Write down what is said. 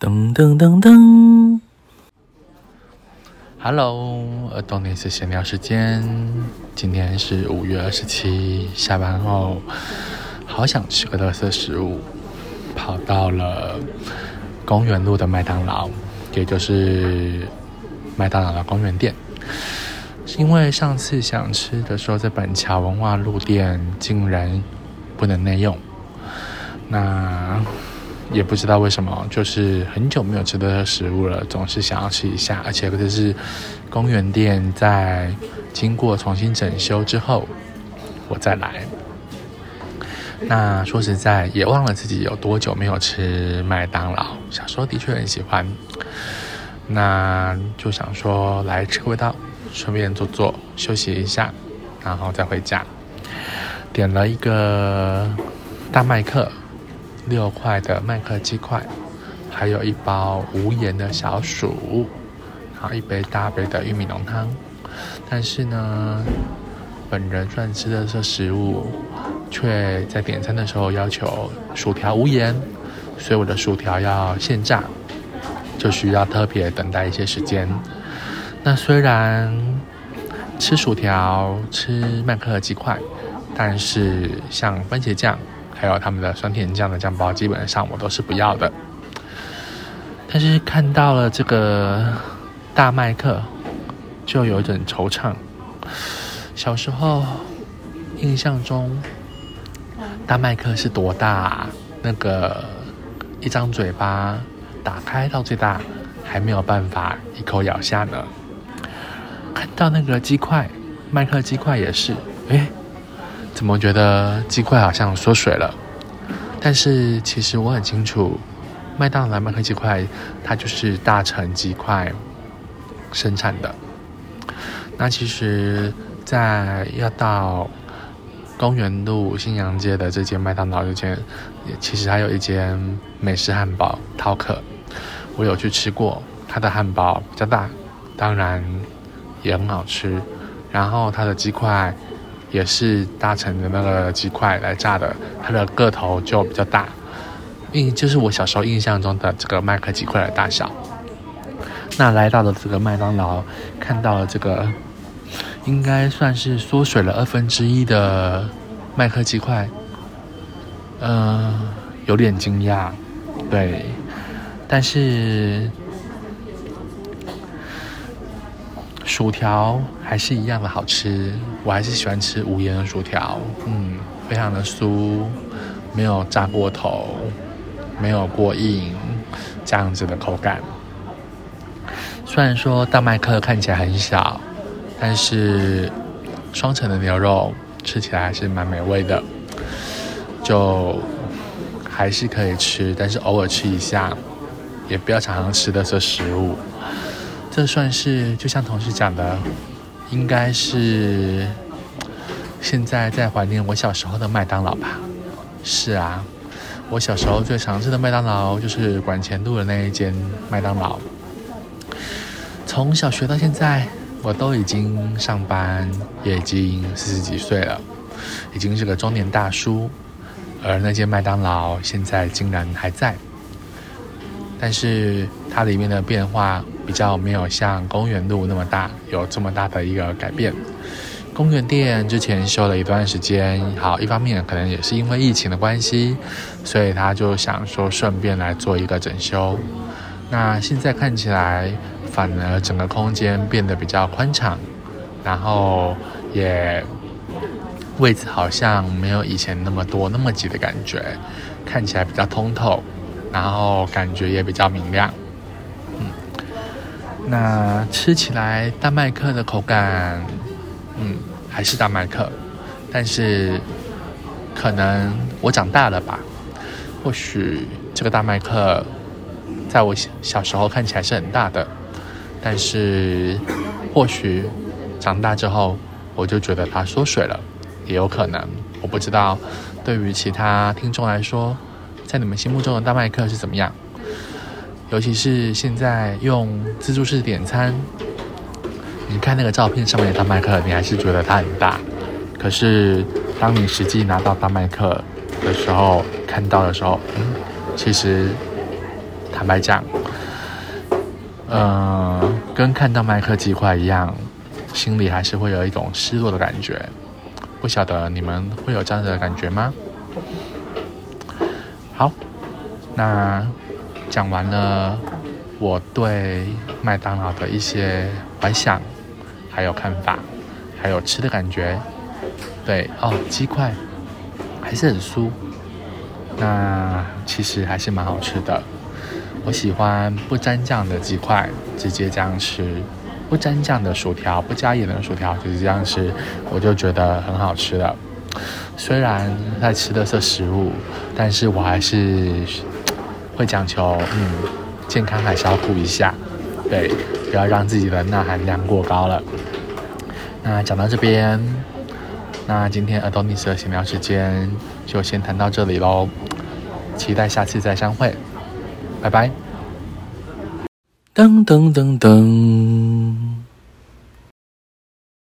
噔噔噔噔，Hello，耳朵内是闲聊时间。今天是五月二十七，下班后好想吃个特色食物，跑到了公园路的麦当劳，也就是麦当劳的公园店。因为上次想吃的时候，在板桥文化路店竟然不能内用，那也不知道为什么，就是很久没有吃的食物了，总是想要吃一下，而且这是公园店在经过重新整修之后，我再来。那说实在，也忘了自己有多久没有吃麦当劳，小时候的确很喜欢，那就想说来吃个味道。顺便坐坐休息一下，然后再回家。点了一个大麦克六块的麦克鸡块，还有一包无盐的小薯，然后一杯大杯的玉米浓汤。但是呢，本人算吃的是食物，却在点餐的时候要求薯条无盐，所以我的薯条要现炸，就需要特别等待一些时间。那虽然吃薯条、吃麦克鸡块，但是像番茄酱，还有他们的酸甜酱的酱包，基本上我都是不要的。但是看到了这个大麦克，就有一种惆怅。小时候印象中，大麦克是多大？那个一张嘴巴打开到最大，还没有办法一口咬下呢。看到那个鸡块，麦克鸡块也是，哎，怎么觉得鸡块好像缩水了？但是其实我很清楚，麦当劳麦克鸡块它就是大成鸡块生产的。那其实，在要到公园路新阳街的这间麦当劳之前，其实还有一间美式汉堡饕客，我有去吃过，它的汉堡比较大，当然。也很好吃，然后它的鸡块也是大成的那个鸡块来炸的，它的个头就比较大，印就是我小时候印象中的这个麦克鸡块的大小。那来到了这个麦当劳，看到了这个应该算是缩水了二分之一的麦克鸡块，嗯，有点惊讶，对，但是。薯条还是一样的好吃，我还是喜欢吃无盐的薯条，嗯，非常的酥，没有炸过头，没有过硬，这样子的口感。虽然说大麦克看起来很小，但是双层的牛肉吃起来还是蛮美味的，就还是可以吃，但是偶尔吃一下，也不要常常吃的这食物。这算是就像同事讲的，应该是现在在怀念我小时候的麦当劳吧？是啊，我小时候最常吃的麦当劳就是管前路的那一间麦当劳。从小学到现在，我都已经上班，也已经四十几岁了，已经是个中年大叔，而那间麦当劳现在竟然还在。但是它里面的变化比较没有像公园路那么大，有这么大的一个改变。公园店之前修了一段时间，好，一方面可能也是因为疫情的关系，所以他就想说顺便来做一个整修。那现在看起来，反而整个空间变得比较宽敞，然后也位置好像没有以前那么多那么挤的感觉，看起来比较通透。然后感觉也比较明亮，那吃起来大麦克的口感，嗯，还是大麦克，但是可能我长大了吧，或许这个大麦克在我小时候看起来是很大的，但是或许长大之后我就觉得它缩水了，也有可能，我不知道，对于其他听众来说。在你们心目中的大麦克是怎么样？尤其是现在用自助式点餐，你看那个照片上面的大麦克，你还是觉得它很大。可是当你实际拿到大麦克的时候，看到的时候，嗯，其实坦白讲，呃，跟看到麦克鸡块一样，心里还是会有一种失落的感觉。不晓得你们会有这样的感觉吗？好，那讲完了我对麦当劳的一些怀想，还有看法，还有吃的感觉。对哦，鸡块还是很酥，那其实还是蛮好吃的。我喜欢不沾酱的鸡块，直接这样吃；不沾酱的薯条，不加盐的薯条，就是这样吃，我就觉得很好吃了。虽然在吃的是食物，但是我还是会讲求，嗯，健康还是要顾一下，对，不要让自己的钠含量过高了。那讲到这边，那今天 Adonis 的闲聊时间就先谈到这里喽，期待下次再相会，拜拜。噔噔噔噔。